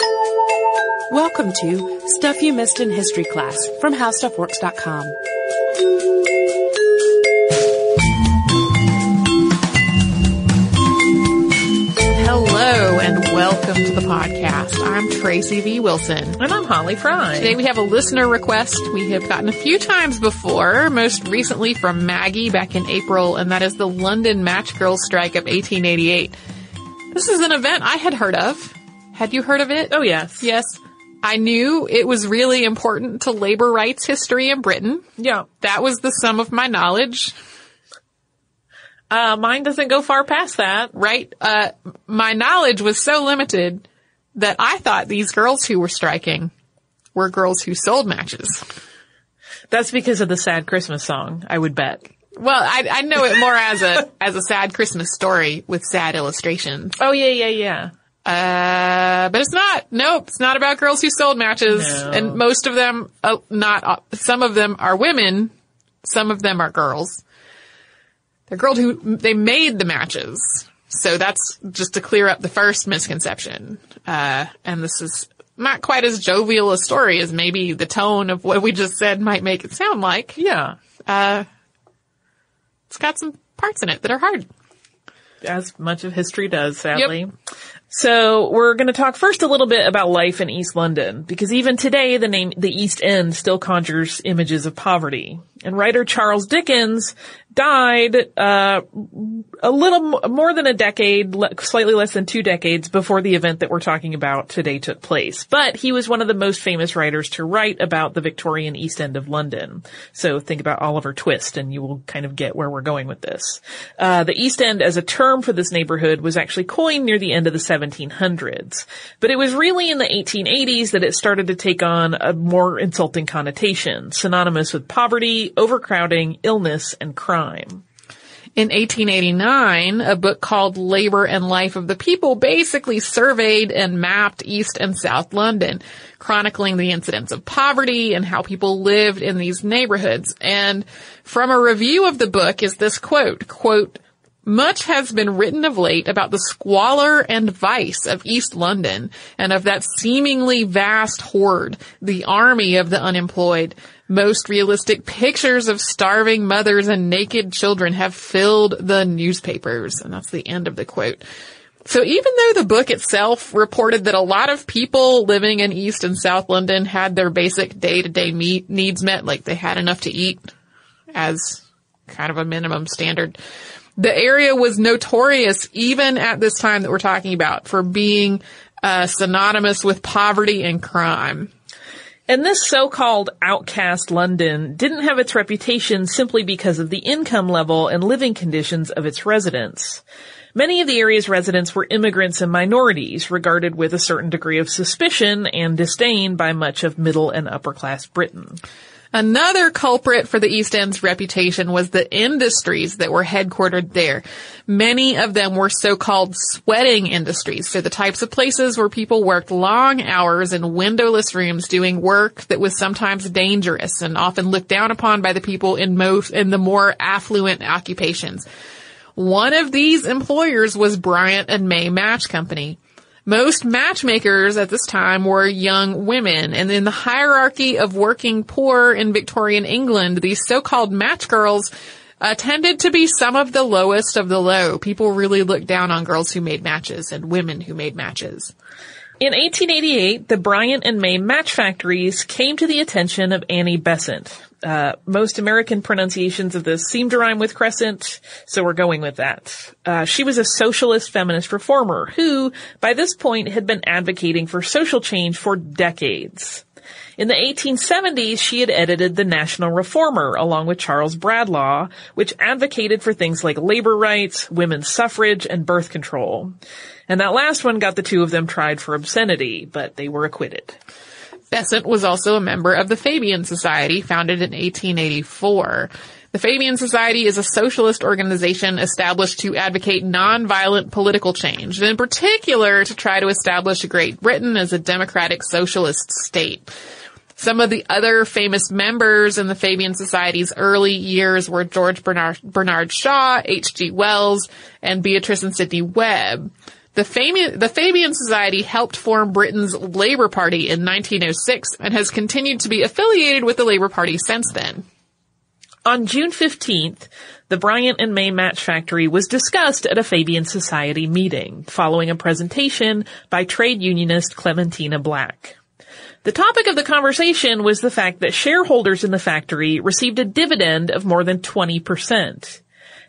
Welcome to Stuff You Missed in History Class from HowStuffWorks.com. Hello and welcome to the podcast. I'm Tracy V. Wilson. And I'm Holly Fry. Today we have a listener request we have gotten a few times before, most recently from Maggie back in April, and that is the London Match Girls strike of 1888. This is an event I had heard of. Had you heard of it? Oh, yes. Yes. I knew it was really important to labor rights history in Britain. Yeah. That was the sum of my knowledge. Uh, mine doesn't go far past that. Right? Uh, my knowledge was so limited that I thought these girls who were striking were girls who sold matches. That's because of the sad Christmas song, I would bet. Well, I, I know it more as a, as a sad Christmas story with sad illustrations. Oh, yeah, yeah, yeah. Uh, but it's not. Nope, it's not about girls who sold matches. No. And most of them, uh, not, uh, some of them are women. Some of them are girls. They're girls who, they made the matches. So that's just to clear up the first misconception. Uh, and this is not quite as jovial a story as maybe the tone of what we just said might make it sound like. Yeah. Uh, it's got some parts in it that are hard. As much of history does, sadly. So we're going to talk first a little bit about life in East London, because even today the name, the East End still conjures images of poverty. And writer Charles Dickens died, uh, a little more than a decade, slightly less than two decades before the event that we're talking about today took place. But he was one of the most famous writers to write about the Victorian East End of London. So think about Oliver Twist and you will kind of get where we're going with this. Uh, the East End as a term for this neighborhood was actually coined near the end of the 1700s. But it was really in the 1880s that it started to take on a more insulting connotation, synonymous with poverty, overcrowding, illness, and crime. In 1889, a book called Labor and Life of the People basically surveyed and mapped East and South London, chronicling the incidents of poverty and how people lived in these neighborhoods. And from a review of the book is this quote, quote, much has been written of late about the squalor and vice of East London and of that seemingly vast horde, the army of the unemployed. Most realistic pictures of starving mothers and naked children have filled the newspapers. And that's the end of the quote. So even though the book itself reported that a lot of people living in East and South London had their basic day-to-day needs met, like they had enough to eat as kind of a minimum standard, the area was notorious even at this time that we're talking about for being uh, synonymous with poverty and crime. And this so-called outcast London didn't have its reputation simply because of the income level and living conditions of its residents. Many of the area's residents were immigrants and minorities, regarded with a certain degree of suspicion and disdain by much of middle and upper class Britain. Another culprit for the East End's reputation was the industries that were headquartered there. Many of them were so-called sweating industries, so the types of places where people worked long hours in windowless rooms doing work that was sometimes dangerous and often looked down upon by the people in most, in the more affluent occupations. One of these employers was Bryant and May Match Company. Most matchmakers at this time were young women, and in the hierarchy of working poor in Victorian England, these so-called match girls uh, tended to be some of the lowest of the low. People really looked down on girls who made matches and women who made matches. In 1888, the Bryant and May match factories came to the attention of Annie Besant. Uh, most American pronunciations of this seem to rhyme with crescent, so we're going with that. Uh, she was a socialist feminist reformer who, by this point, had been advocating for social change for decades. In the 1870s, she had edited the National Reformer along with Charles Bradlaugh, which advocated for things like labor rights, women's suffrage, and birth control. And that last one got the two of them tried for obscenity, but they were acquitted. Besant was also a member of the Fabian Society, founded in 1884. The Fabian Society is a socialist organization established to advocate nonviolent political change, and in particular to try to establish Great Britain as a democratic socialist state. Some of the other famous members in the Fabian Society's early years were George Bernard, Bernard Shaw, H.G. Wells, and Beatrice and Sidney Webb. The Fabian, the Fabian Society helped form Britain's Labour Party in 1906 and has continued to be affiliated with the Labour Party since then. On June 15th, the Bryant and May Match Factory was discussed at a Fabian Society meeting, following a presentation by trade unionist Clementina Black. The topic of the conversation was the fact that shareholders in the factory received a dividend of more than 20%.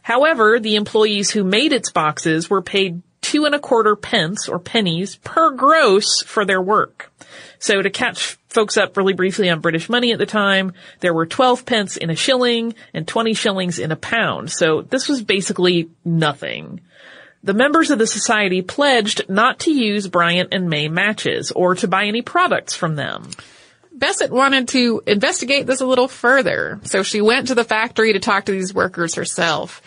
However, the employees who made its boxes were paid two and a quarter pence or pennies per gross for their work. So to catch folks up really briefly on British money at the time, there were 12 pence in a shilling and 20 shillings in a pound. So this was basically nothing. The members of the society pledged not to use Bryant and May matches or to buy any products from them. Besant wanted to investigate this a little further, so she went to the factory to talk to these workers herself.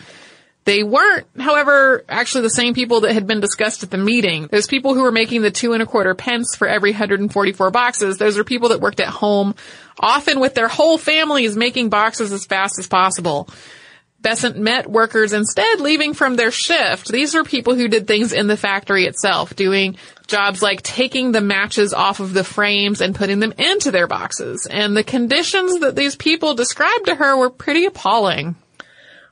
They weren't, however, actually the same people that had been discussed at the meeting. Those people who were making the two and a quarter pence for every 144 boxes, those are people that worked at home, often with their whole families making boxes as fast as possible. Besant met workers instead leaving from their shift. These are people who did things in the factory itself, doing jobs like taking the matches off of the frames and putting them into their boxes. And the conditions that these people described to her were pretty appalling.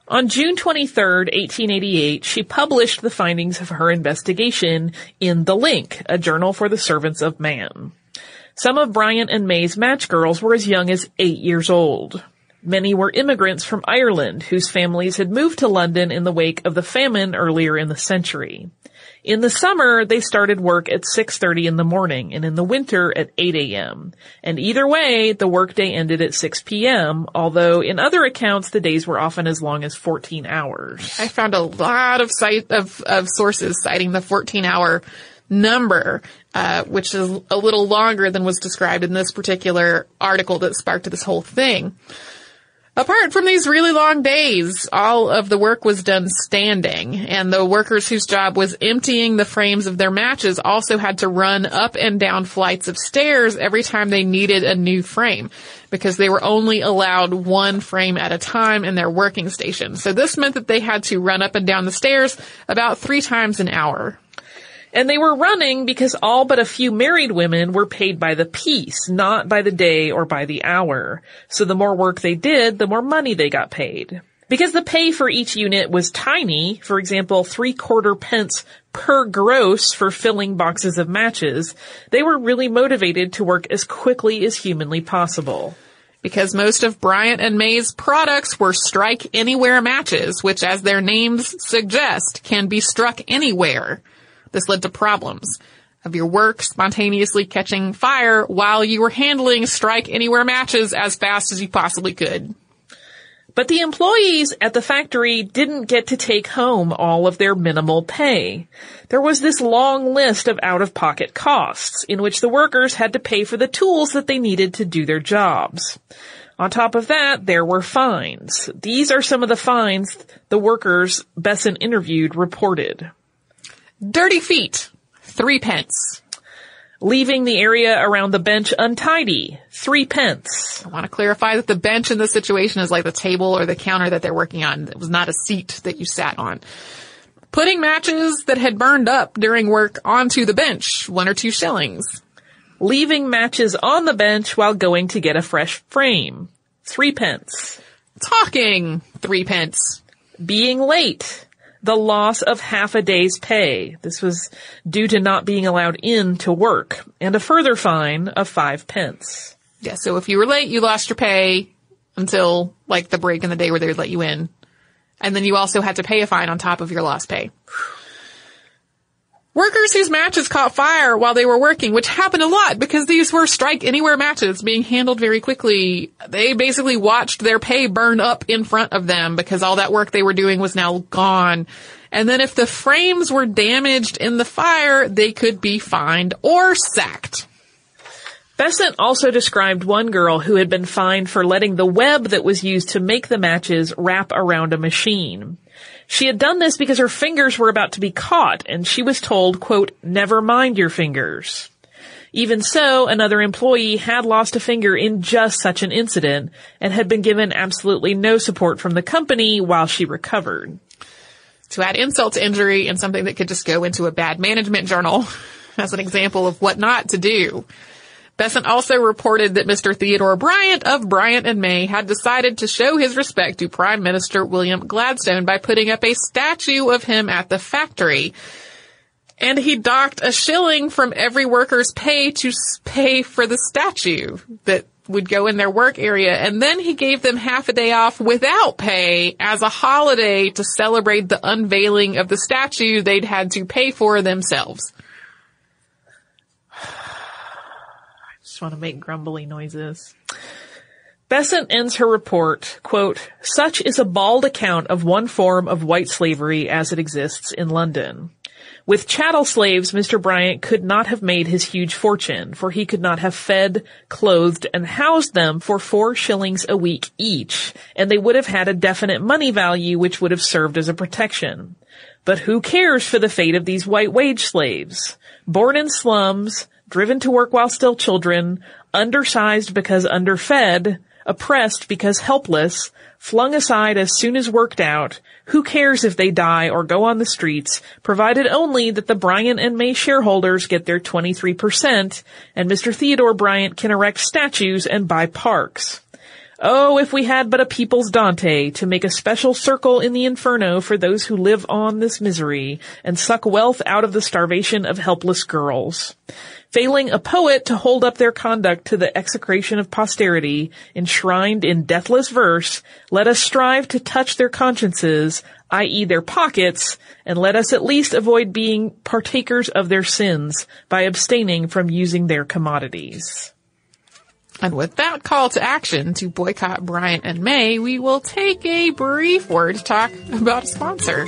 On June 23, 1888, she published the findings of her investigation in The Link, a journal for the servants of man. Some of Bryant and May's match girls were as young as eight years old. Many were immigrants from Ireland whose families had moved to London in the wake of the famine earlier in the century. In the summer, they started work at 6.30 in the morning and in the winter at 8 a.m. And either way, the workday ended at 6 p.m., although in other accounts, the days were often as long as 14 hours. I found a lot of site of, of sources citing the 14 hour number, uh, which is a little longer than was described in this particular article that sparked this whole thing. Apart from these really long days, all of the work was done standing, and the workers whose job was emptying the frames of their matches also had to run up and down flights of stairs every time they needed a new frame, because they were only allowed one frame at a time in their working station. So this meant that they had to run up and down the stairs about three times an hour. And they were running because all but a few married women were paid by the piece, not by the day or by the hour. So the more work they did, the more money they got paid. Because the pay for each unit was tiny, for example, three quarter pence per gross for filling boxes of matches, they were really motivated to work as quickly as humanly possible. Because most of Bryant and May's products were strike anywhere matches, which as their names suggest, can be struck anywhere. This led to problems of your work spontaneously catching fire while you were handling strike anywhere matches as fast as you possibly could. But the employees at the factory didn't get to take home all of their minimal pay. There was this long list of out-of-pocket costs in which the workers had to pay for the tools that they needed to do their jobs. On top of that, there were fines. These are some of the fines the workers Besant interviewed reported. Dirty feet, three pence. Leaving the area around the bench untidy, three pence. I want to clarify that the bench in this situation is like the table or the counter that they're working on. It was not a seat that you sat on. Putting matches that had burned up during work onto the bench, one or two shillings. Leaving matches on the bench while going to get a fresh frame, three pence. Talking, three pence. Being late, the loss of half a day's pay. This was due to not being allowed in to work, and a further fine of five pence. Yeah, so if you were late, you lost your pay until like the break in the day where they would let you in. And then you also had to pay a fine on top of your lost pay. Workers whose matches caught fire while they were working, which happened a lot because these were strike anywhere matches being handled very quickly. They basically watched their pay burn up in front of them because all that work they were doing was now gone. And then if the frames were damaged in the fire, they could be fined or sacked. Besant also described one girl who had been fined for letting the web that was used to make the matches wrap around a machine. She had done this because her fingers were about to be caught and she was told, quote, never mind your fingers. Even so, another employee had lost a finger in just such an incident and had been given absolutely no support from the company while she recovered. To add insult to injury and something that could just go into a bad management journal as an example of what not to do. Besant also reported that Mr. Theodore Bryant of Bryant and May had decided to show his respect to Prime Minister William Gladstone by putting up a statue of him at the factory. And he docked a shilling from every worker's pay to pay for the statue that would go in their work area. And then he gave them half a day off without pay as a holiday to celebrate the unveiling of the statue they'd had to pay for themselves. Want to make grumbly noises. Besant ends her report, quote, such is a bald account of one form of white slavery as it exists in London. With chattel slaves, Mr. Bryant could not have made his huge fortune, for he could not have fed, clothed, and housed them for four shillings a week each, and they would have had a definite money value which would have served as a protection. But who cares for the fate of these white wage slaves? Born in slums, driven to work while still children, undersized because underfed, oppressed because helpless, flung aside as soon as worked out, who cares if they die or go on the streets, provided only that the Bryant and May shareholders get their 23% and Mr. Theodore Bryant can erect statues and buy parks. Oh, if we had but a people's Dante to make a special circle in the inferno for those who live on this misery and suck wealth out of the starvation of helpless girls failing a poet to hold up their conduct to the execration of posterity, enshrined in deathless verse, let us strive to touch their consciences, i.e. their pockets, and let us at least avoid being partakers of their sins by abstaining from using their commodities. And with that call to action to boycott Bryant and May, we will take a brief word to talk about a sponsor.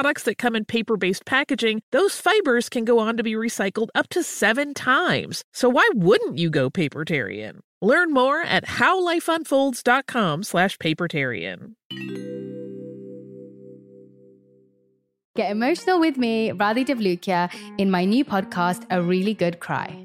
that come in paper based packaging, those fibers can go on to be recycled up to seven times. So why wouldn't you go papertarian? Learn more at howlifeunfolds.com slash papertarian. Get emotional with me, Radhi Devlukia, in my new podcast, A Really Good Cry.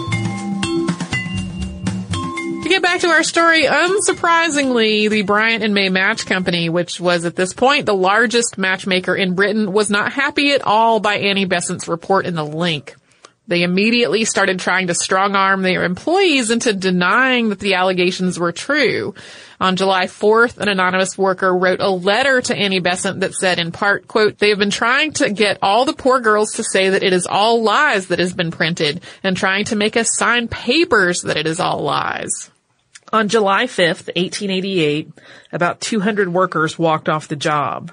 Get back to our story, unsurprisingly, the Bryant and May Match Company, which was at this point the largest matchmaker in Britain, was not happy at all by Annie Besant's report in the link. They immediately started trying to strong arm their employees into denying that the allegations were true. On July 4th, an anonymous worker wrote a letter to Annie Besant that said in part, quote, they have been trying to get all the poor girls to say that it is all lies that has been printed and trying to make us sign papers that it is all lies. On July 5th, 1888, about 200 workers walked off the job.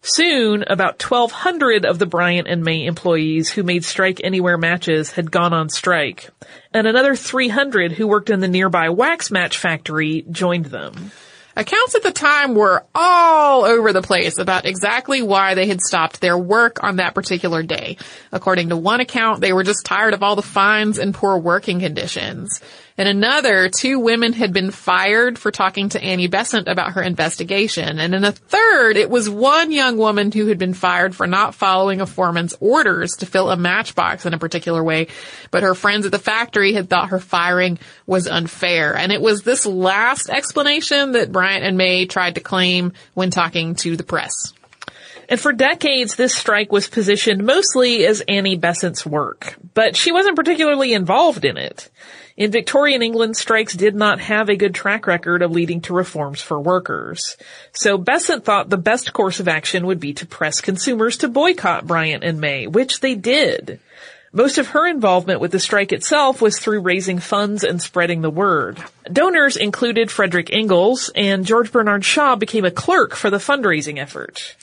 Soon, about 1,200 of the Bryant and May employees who made Strike Anywhere matches had gone on strike, and another 300 who worked in the nearby wax match factory joined them. Accounts at the time were all over the place about exactly why they had stopped their work on that particular day. According to one account, they were just tired of all the fines and poor working conditions. In another, two women had been fired for talking to Annie Besant about her investigation. And in a third, it was one young woman who had been fired for not following a foreman's orders to fill a matchbox in a particular way. But her friends at the factory had thought her firing was unfair. And it was this last explanation that Bryant and May tried to claim when talking to the press. And for decades, this strike was positioned mostly as Annie Besant's work, but she wasn't particularly involved in it. In Victorian England, strikes did not have a good track record of leading to reforms for workers. So Besant thought the best course of action would be to press consumers to boycott Bryant and May, which they did. Most of her involvement with the strike itself was through raising funds and spreading the word. Donors included Frederick Engels, and George Bernard Shaw became a clerk for the fundraising effort.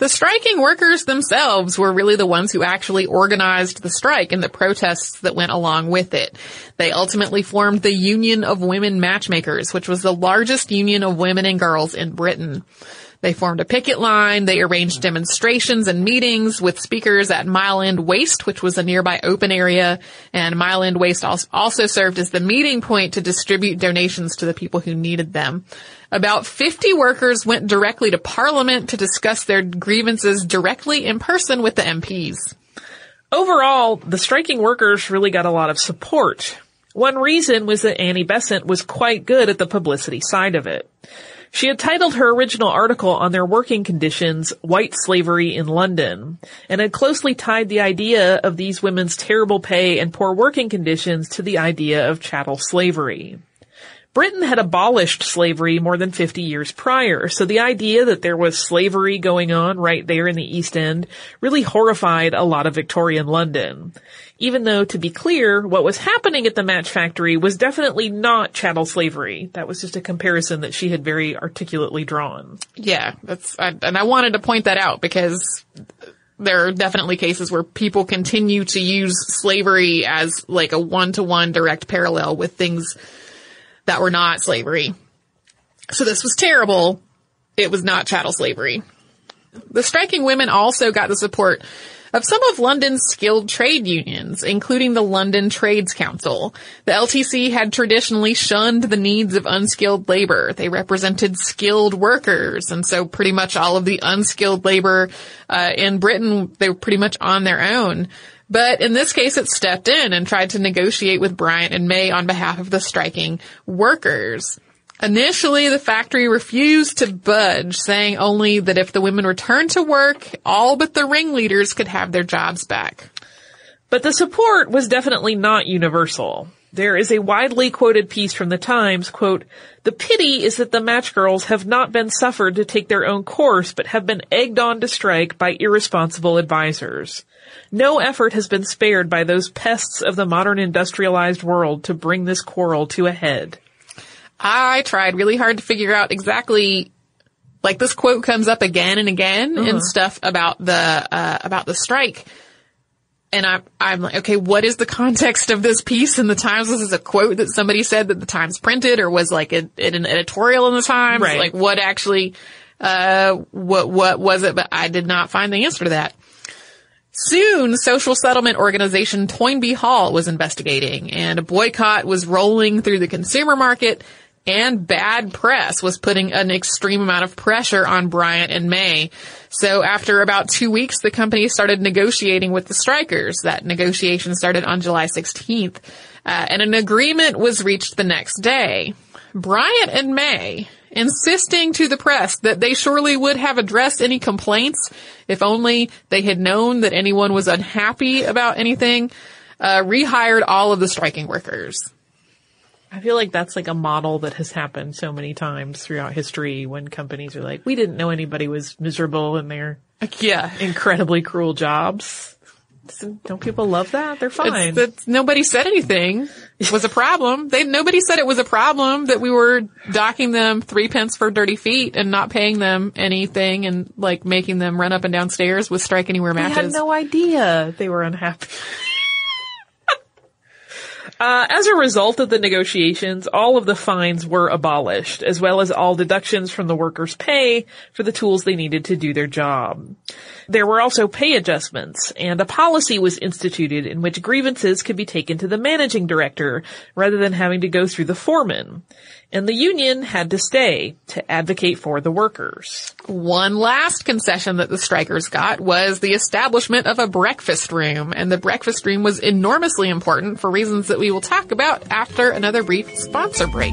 The striking workers themselves were really the ones who actually organized the strike and the protests that went along with it. They ultimately formed the Union of Women Matchmakers, which was the largest union of women and girls in Britain. They formed a picket line. They arranged demonstrations and meetings with speakers at Mile End Waste, which was a nearby open area. And Mile End Waste also served as the meeting point to distribute donations to the people who needed them. About 50 workers went directly to Parliament to discuss their grievances directly in person with the MPs. Overall, the striking workers really got a lot of support. One reason was that Annie Besant was quite good at the publicity side of it. She had titled her original article on their working conditions, White Slavery in London, and had closely tied the idea of these women's terrible pay and poor working conditions to the idea of chattel slavery. Britain had abolished slavery more than 50 years prior, so the idea that there was slavery going on right there in the East End really horrified a lot of Victorian London. Even though, to be clear, what was happening at the match factory was definitely not chattel slavery. That was just a comparison that she had very articulately drawn. Yeah, that's, I, and I wanted to point that out because there are definitely cases where people continue to use slavery as like a one-to-one direct parallel with things that were not slavery. So this was terrible. It was not chattel slavery. The striking women also got the support of some of London's skilled trade unions, including the London Trades Council. The LTC had traditionally shunned the needs of unskilled labor. They represented skilled workers, and so pretty much all of the unskilled labor uh, in Britain, they were pretty much on their own. But in this case, it stepped in and tried to negotiate with Bryant and May on behalf of the striking workers. Initially, the factory refused to budge, saying only that if the women returned to work, all but the ringleaders could have their jobs back. But the support was definitely not universal. There is a widely quoted piece from the Times, quote, The pity is that the match girls have not been suffered to take their own course, but have been egged on to strike by irresponsible advisers. No effort has been spared by those pests of the modern industrialized world to bring this quarrel to a head. I tried really hard to figure out exactly like this quote comes up again and again uh-huh. in stuff about the uh, about the strike. And I'm, I'm like, okay, what is the context of this piece in the Times? This is a quote that somebody said that the Times printed or was like a, an editorial in the Times. Right. Like what actually, uh, what, what was it? But I did not find the answer to that. Soon, social settlement organization Toynbee Hall was investigating and a boycott was rolling through the consumer market and bad press was putting an extreme amount of pressure on Bryant and May. So after about two weeks, the company started negotiating with the strikers. That negotiation started on July 16th, uh, and an agreement was reached the next day. Bryant and May, insisting to the press that they surely would have addressed any complaints if only they had known that anyone was unhappy about anything, uh, rehired all of the striking workers. I feel like that's like a model that has happened so many times throughout history when companies are like, we didn't know anybody was miserable in their yeah incredibly cruel jobs. Don't people love that? They're fine. It's, it's, nobody said anything was a problem. They nobody said it was a problem that we were docking them three pence for dirty feet and not paying them anything and like making them run up and down stairs with strike anywhere matches. They had no idea they were unhappy. Uh, as a result of the negotiations, all of the fines were abolished, as well as all deductions from the workers' pay for the tools they needed to do their job. There were also pay adjustments, and a policy was instituted in which grievances could be taken to the managing director rather than having to go through the foreman and the union had to stay to advocate for the workers. One last concession that the strikers got was the establishment of a breakfast room, and the breakfast room was enormously important for reasons that we will talk about after another brief sponsor break.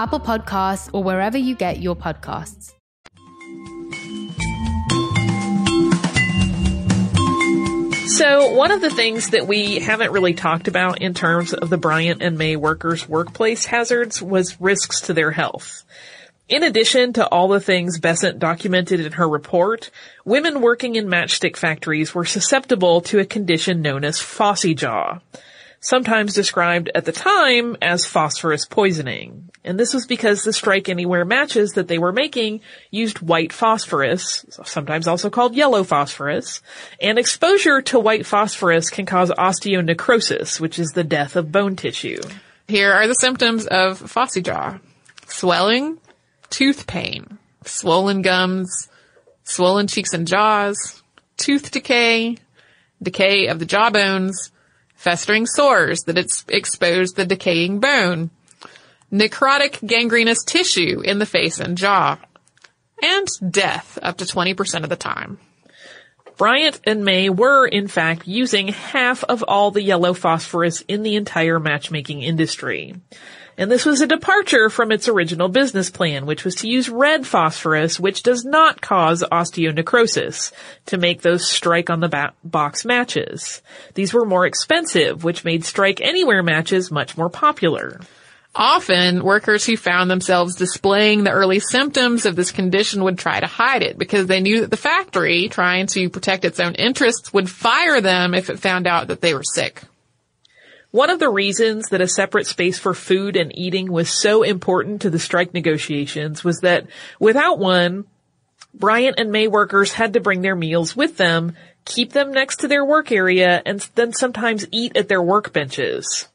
Apple Podcasts, or wherever you get your podcasts. So one of the things that we haven't really talked about in terms of the Bryant and May workers' workplace hazards was risks to their health. In addition to all the things Besant documented in her report, women working in matchstick factories were susceptible to a condition known as phossy jaw, sometimes described at the time as phosphorus poisoning. And this was because the Strike Anywhere matches that they were making used white phosphorus, sometimes also called yellow phosphorus, and exposure to white phosphorus can cause osteonecrosis, which is the death of bone tissue. Here are the symptoms of phossy jaw. Swelling, tooth pain, swollen gums, swollen cheeks and jaws, tooth decay, decay of the jawbones, festering sores that it's exposed the decaying bone, necrotic gangrenous tissue in the face and jaw, and death up to 20% of the time. Bryant and May were, in fact, using half of all the yellow phosphorus in the entire matchmaking industry. And this was a departure from its original business plan, which was to use red phosphorus, which does not cause osteonecrosis, to make those strike on the box matches. These were more expensive, which made strike anywhere matches much more popular. Often, workers who found themselves displaying the early symptoms of this condition would try to hide it because they knew that the factory, trying to protect its own interests, would fire them if it found out that they were sick. One of the reasons that a separate space for food and eating was so important to the strike negotiations was that without one, Bryant and May workers had to bring their meals with them, keep them next to their work area, and then sometimes eat at their workbenches.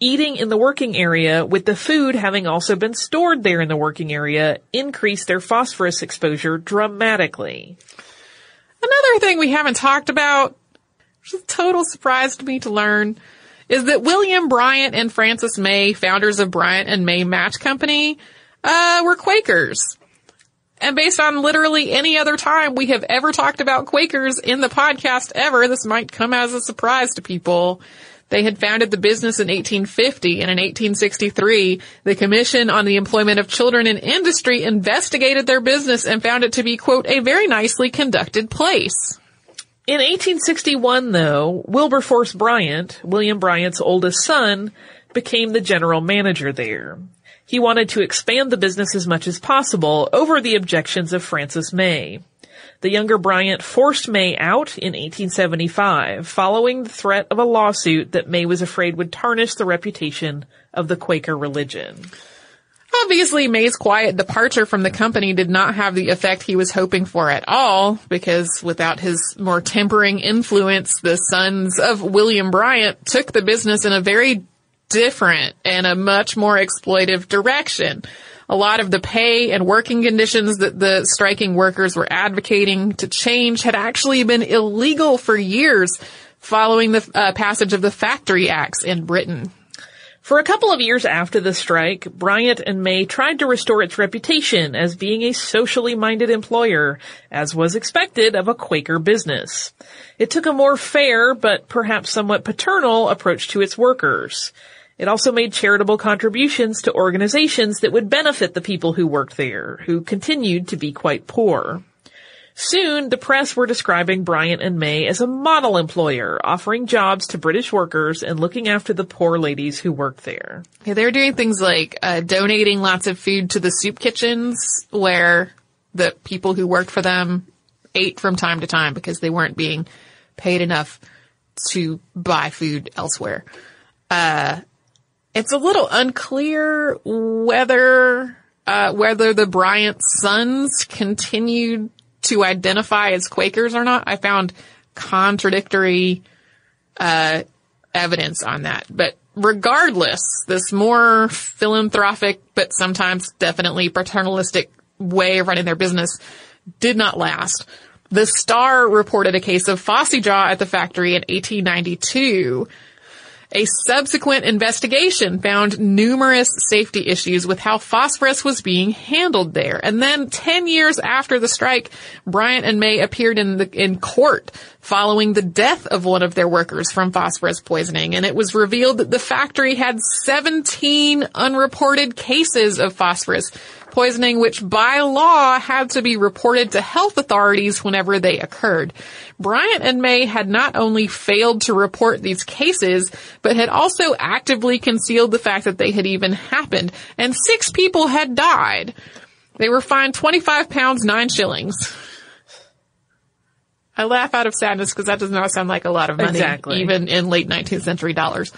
Eating in the working area with the food having also been stored there in the working area increased their phosphorus exposure dramatically. Another thing we haven't talked about, which is a total surprise to me to learn, is that William Bryant and Francis May, founders of Bryant and May Match Company, uh, were Quakers. And based on literally any other time we have ever talked about Quakers in the podcast ever, this might come as a surprise to people. They had founded the business in 1850 and in 1863, the Commission on the Employment of Children in Industry investigated their business and found it to be, quote, a very nicely conducted place. In 1861, though, Wilberforce Bryant, William Bryant's oldest son, became the general manager there. He wanted to expand the business as much as possible over the objections of Francis May. The younger Bryant forced May out in 1875, following the threat of a lawsuit that May was afraid would tarnish the reputation of the Quaker religion. Obviously, May's quiet departure from the company did not have the effect he was hoping for at all, because without his more tempering influence, the sons of William Bryant took the business in a very different and a much more exploitive direction. A lot of the pay and working conditions that the striking workers were advocating to change had actually been illegal for years following the uh, passage of the Factory Acts in Britain. For a couple of years after the strike, Bryant and May tried to restore its reputation as being a socially minded employer, as was expected of a Quaker business. It took a more fair, but perhaps somewhat paternal approach to its workers. It also made charitable contributions to organizations that would benefit the people who worked there, who continued to be quite poor. Soon, the press were describing Bryant and May as a model employer, offering jobs to British workers and looking after the poor ladies who worked there. Yeah, they were doing things like uh, donating lots of food to the soup kitchens where the people who worked for them ate from time to time because they weren't being paid enough to buy food elsewhere. Uh, it's a little unclear whether uh, whether the Bryant sons continued to identify as Quakers or not. I found contradictory uh, evidence on that. But regardless, this more philanthropic but sometimes definitely paternalistic way of running their business did not last. The Star reported a case of phossy jaw at the factory in 1892 a subsequent investigation found numerous safety issues with how phosphorus was being handled there. And then 10 years after the strike, Bryant and May appeared in the, in court following the death of one of their workers from phosphorus poisoning. And it was revealed that the factory had 17 unreported cases of phosphorus poisoning, which by law had to be reported to health authorities whenever they occurred. Bryant and May had not only failed to report these cases, but had also actively concealed the fact that they had even happened, and six people had died. They were fined 25 pounds, 9 shillings. I laugh out of sadness because that does not sound like a lot of money, Exactly. even in late 19th century dollars.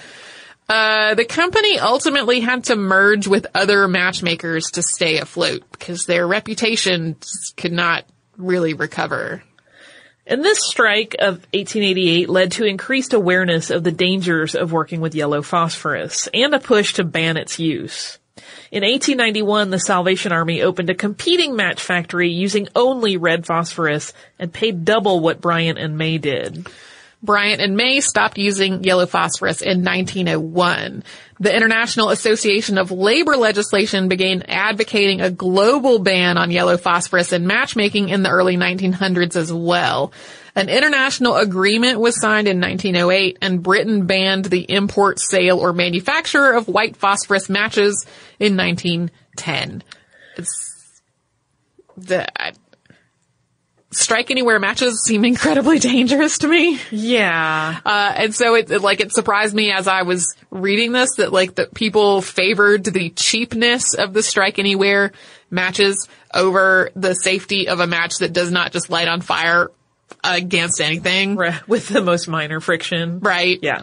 Uh, the company ultimately had to merge with other matchmakers to stay afloat because their reputation could not really recover. And this strike of 1888 led to increased awareness of the dangers of working with yellow phosphorus and a push to ban its use. In 1891, the Salvation Army opened a competing match factory using only red phosphorus and paid double what Bryant and May did. Bryant and May stopped using yellow phosphorus in 1901. The International Association of Labor Legislation began advocating a global ban on yellow phosphorus in matchmaking in the early 1900s as well. An international agreement was signed in 1908 and Britain banned the import, sale, or manufacture of white phosphorus matches in 1910. It's the, strike anywhere matches seem incredibly dangerous to me. Yeah. Uh, and so it, it, like, it surprised me as I was reading this that like that people favored the cheapness of the strike anywhere matches over the safety of a match that does not just light on fire against anything. Right. With the most minor friction. Right. Yeah.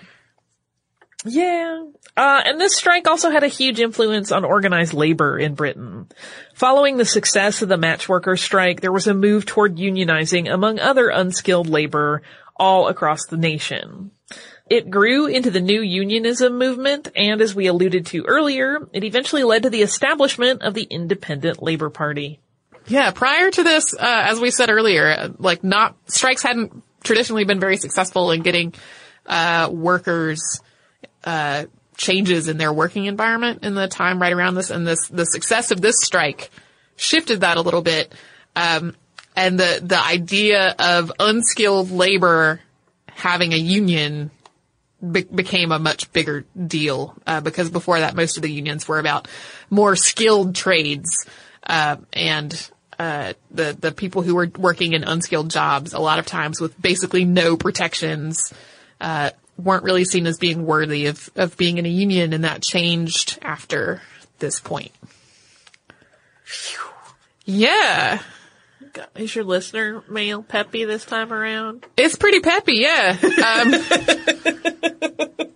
Yeah. Uh, and this strike also had a huge influence on organized labor in Britain. Following the success of the matchworker strike, there was a move toward unionizing among other unskilled labor all across the nation. It grew into the new unionism movement, and as we alluded to earlier, it eventually led to the establishment of the Independent Labor Party. Yeah, prior to this, uh, as we said earlier, like not, strikes hadn't traditionally been very successful in getting, uh, workers, uh, changes in their working environment in the time right around this, and this, the success of this strike shifted that a little bit. Um, and the, the idea of unskilled labor having a union be- became a much bigger deal, uh, because before that most of the unions were about more skilled trades, uh, and, uh, the, the people who were working in unskilled jobs, a lot of times with basically no protections, uh, weren't really seen as being worthy of, of being in a union and that changed after this point. Yeah. Is your listener mail peppy this time around? It's pretty peppy, yeah. Um,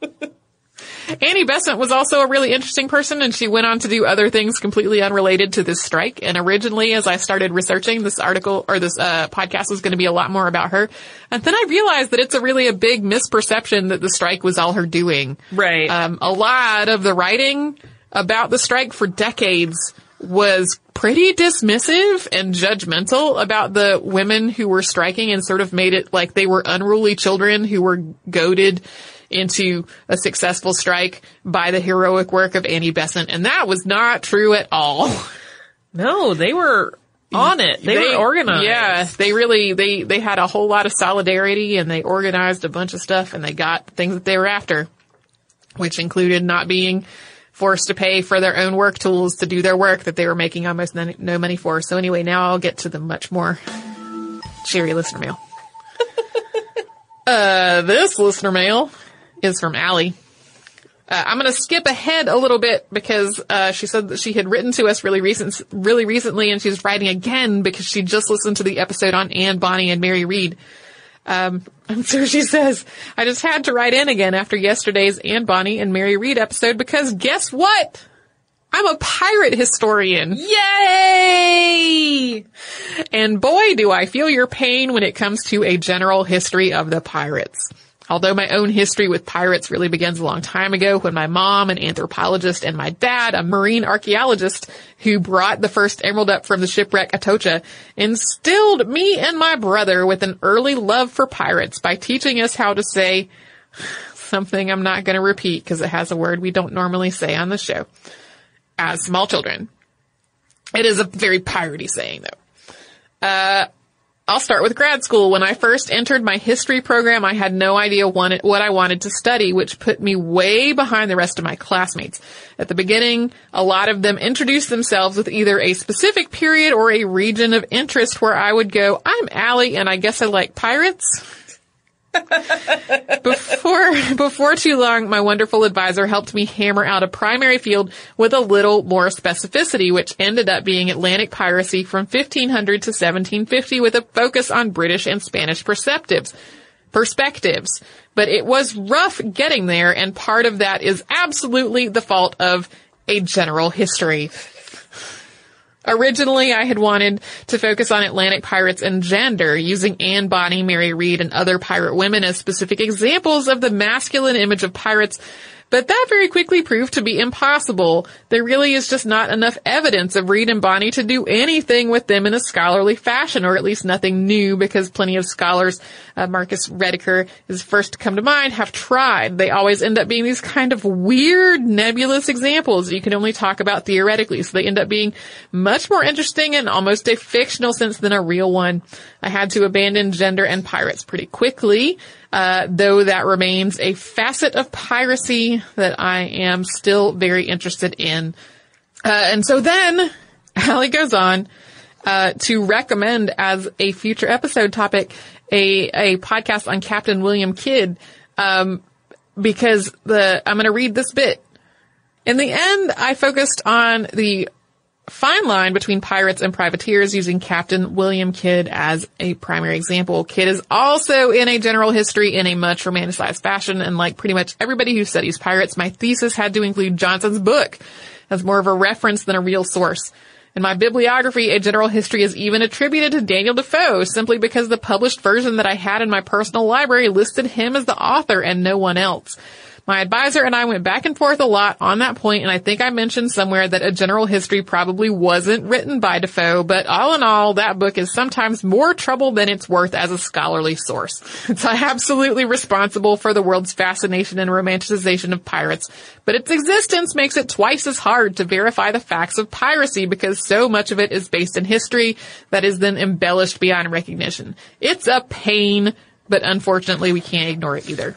Annie Besant was also a really interesting person and she went on to do other things completely unrelated to this strike. And originally, as I started researching this article or this uh, podcast was going to be a lot more about her. And then I realized that it's a really a big misperception that the strike was all her doing. Right. Um, a lot of the writing about the strike for decades was pretty dismissive and judgmental about the women who were striking and sort of made it like they were unruly children who were goaded into a successful strike by the heroic work of Annie Besant. And that was not true at all. no, they were on it. They, were organized. Yeah, they really, they, they had a whole lot of solidarity and they organized a bunch of stuff and they got things that they were after, which included not being forced to pay for their own work tools to do their work that they were making almost no, no money for. So anyway, now I'll get to the much more cheery listener mail. uh, this listener mail is from Allie. Uh, I'm going to skip ahead a little bit because uh, she said that she had written to us really recent, really recently, and she's writing again because she just listened to the episode on Anne Bonny and Mary Read. Um, and so she says, I just had to write in again after yesterday's Anne Bonny and Mary Read episode because guess what? I'm a pirate historian. Yay! And boy, do I feel your pain when it comes to a general history of the pirates. Although my own history with pirates really begins a long time ago when my mom, an anthropologist, and my dad, a marine archaeologist who brought the first emerald up from the shipwreck Atocha, instilled me and my brother with an early love for pirates by teaching us how to say something I'm not going to repeat because it has a word we don't normally say on the show as small children. It is a very piratey saying though. Uh, I'll start with grad school. When I first entered my history program, I had no idea what I wanted to study, which put me way behind the rest of my classmates. At the beginning, a lot of them introduced themselves with either a specific period or a region of interest where I would go, I'm Allie and I guess I like pirates before before too long, my wonderful advisor helped me hammer out a primary field with a little more specificity, which ended up being Atlantic piracy from 1500 to 1750 with a focus on British and Spanish perceptives, perspectives. But it was rough getting there, and part of that is absolutely the fault of a general history. Originally, I had wanted to focus on Atlantic pirates and gender, using Anne Bonny, Mary Read, and other pirate women as specific examples of the masculine image of pirates but that very quickly proved to be impossible. There really is just not enough evidence of Read and Bonny to do anything with them in a scholarly fashion, or at least nothing new, because plenty of scholars, uh, Marcus Rediker is first to come to mind, have tried. They always end up being these kind of weird, nebulous examples you can only talk about theoretically, so they end up being much more interesting in almost a fictional sense than a real one. I had to abandon gender and pirates pretty quickly uh, though that remains a facet of piracy that I am still very interested in. Uh, and so then Allie goes on uh, to recommend as a future episode topic a a podcast on Captain William Kidd, um, because the I'm going to read this bit. In the end, I focused on the fine line between pirates and privateers using Captain William Kidd as a primary example. Kidd is also in a general history in a much romanticized fashion, and like pretty much everybody who studies pirates, my thesis had to include Johnson's book as more of a reference than a real source. In my bibliography, a general history is even attributed to Daniel Defoe simply because the published version that I had in my personal library listed him as the author and no one else. My advisor and I went back and forth a lot on that point, and I think I mentioned somewhere that a general history probably wasn't written by Defoe, but all in all, that book is sometimes more trouble than it's worth as a scholarly source. It's absolutely responsible for the world's fascination and romanticization of pirates, but its existence makes it twice as hard to verify the facts of piracy because so much of it is based in history that is then embellished beyond recognition. It's a pain, but unfortunately we can't ignore it either.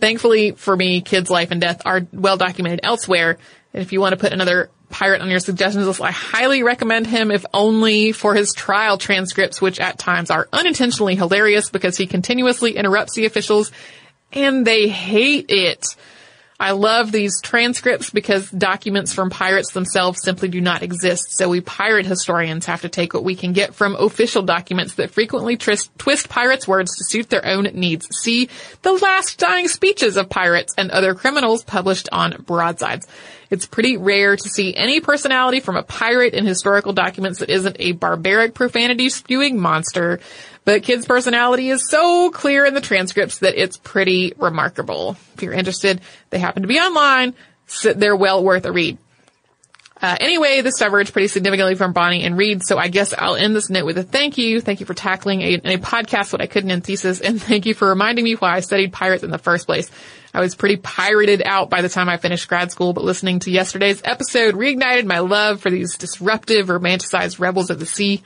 Thankfully for me, Kidd's life and death are well documented elsewhere. And if you want to put another pirate on your suggestions list, I highly recommend him if only for his trial transcripts, which at times are unintentionally hilarious because he continuously interrupts the officials and they hate it. I love these transcripts because documents from pirates themselves simply do not exist. So we pirate historians have to take what we can get from official documents that frequently twist, pirates' words to suit their own needs. See the last dying speeches of pirates and other criminals published on broadsides. It's pretty rare to see any personality from a pirate in historical documents that isn't a barbaric profanity spewing monster. But Kidd's personality is so clear in the transcripts that it's pretty remarkable. If you're interested, they happen to be online. So they're well worth a read. Uh, anyway, this diverged pretty significantly from Bonny and Read, so I guess I'll end this note with a thank you. Thank you for tackling a, a podcast what I couldn't in thesis, and thank you for reminding me why I studied pirates in the first place. I was pretty pirated out by the time I finished grad school, but listening to yesterday's episode reignited my love for these disruptive, romanticized rebels of the sea.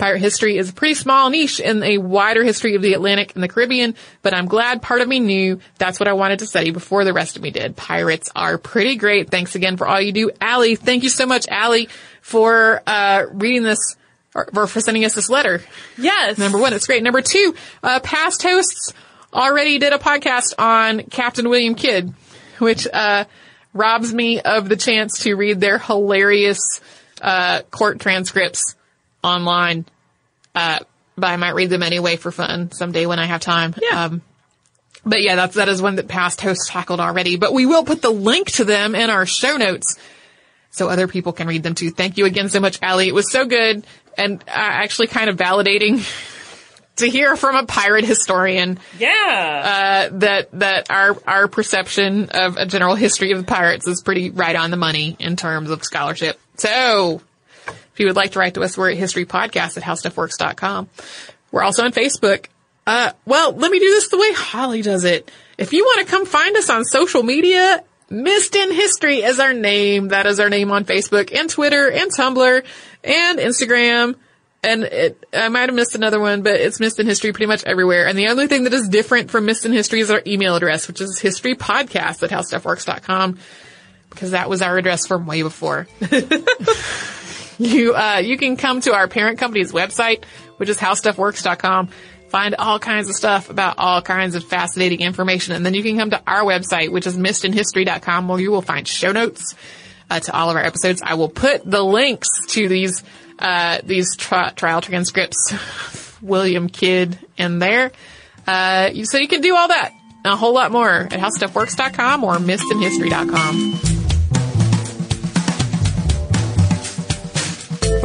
Pirate history is a pretty small niche in a wider history of the Atlantic and the Caribbean, but I'm glad part of me knew that's what I wanted to study before the rest of me did. Pirates are pretty great. Thanks again for all you do. Allie, thank you so much, Allie, for, uh, reading this or for sending us this letter. Yes. Number one, it's great. Number two, uh, past hosts already did a podcast on Captain William Kidd, which, uh, robs me of the chance to read their hilarious, uh, court transcripts online. Uh, but I might read them anyway for fun someday when I have time. Yeah. Um, but yeah, that's, that is one that past hosts tackled already, but we will put the link to them in our show notes so other people can read them too. Thank you again so much, Allie. It was so good and uh, actually kind of validating to hear from a pirate historian. Yeah. Uh, that, that our, our perception of a general history of the pirates is pretty right on the money in terms of scholarship. So you would like to write to us, we're at historypodcast at howstuffworks.com. We're also on Facebook. Uh, well, let me do this the way Holly does it. If you want to come find us on social media, Missed in History is our name. That is our name on Facebook and Twitter and Tumblr and Instagram and it, I might have missed another one, but it's Missed in History pretty much everywhere. And the only thing that is different from Missed in History is our email address, which is historypodcast at howstuffworks.com because that was our address from way before. you, uh, you can come to our parent company's website, which is howstuffworks.com, find all kinds of stuff about all kinds of fascinating information. And then you can come to our website, which is missedinhistory.com where you will find show notes, uh, to all of our episodes. I will put the links to these, uh, these tri- trial transcripts, William Kidd in there. Uh, so you can do all that a whole lot more at howstuffworks.com or missedinhistory.com.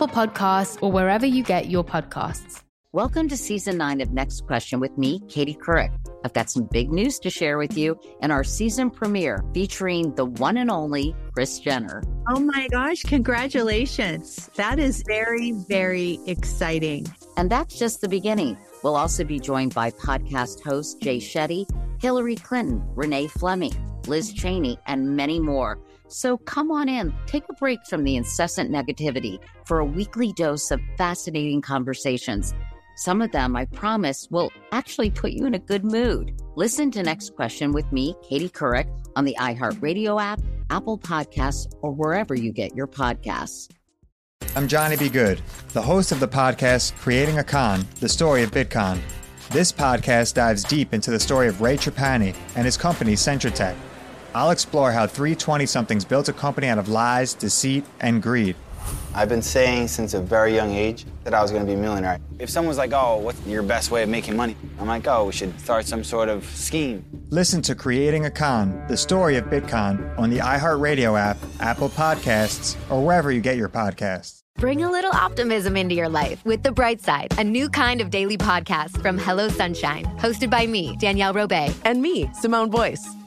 Apple Podcasts, or wherever you get your podcasts. Welcome to season nine of Next Question with me, Katie Couric. I've got some big news to share with you in our season premiere featuring the one and only Kris Jenner. Oh my gosh, congratulations. That is very, very exciting. And that's just the beginning. We'll also be joined by podcast host Jay Shetty, Hillary Clinton, Renee Fleming, Liz Cheney, and many more. So come on in, take a break from the incessant negativity for a weekly dose of fascinating conversations. Some of them, I promise, will actually put you in a good mood. Listen to Next Question with me, Katie Couric, on the iHeartRadio app, Apple Podcasts, or wherever you get your podcasts. I'm Johnny B. Good, the host of the podcast Creating a Con, the story of Bitcoin. This podcast dives deep into the story of Ray Trapani and his company, Centratech I'll explore how 320 somethings built a company out of lies, deceit, and greed. I've been saying since a very young age that I was going to be a millionaire. If someone's like, oh, what's your best way of making money? I'm like, oh, we should start some sort of scheme. Listen to Creating a Con, the story of Bitcoin, on the iHeartRadio app, Apple Podcasts, or wherever you get your podcasts. Bring a little optimism into your life with The Bright Side, a new kind of daily podcast from Hello Sunshine, hosted by me, Danielle Robay, and me, Simone Boyce.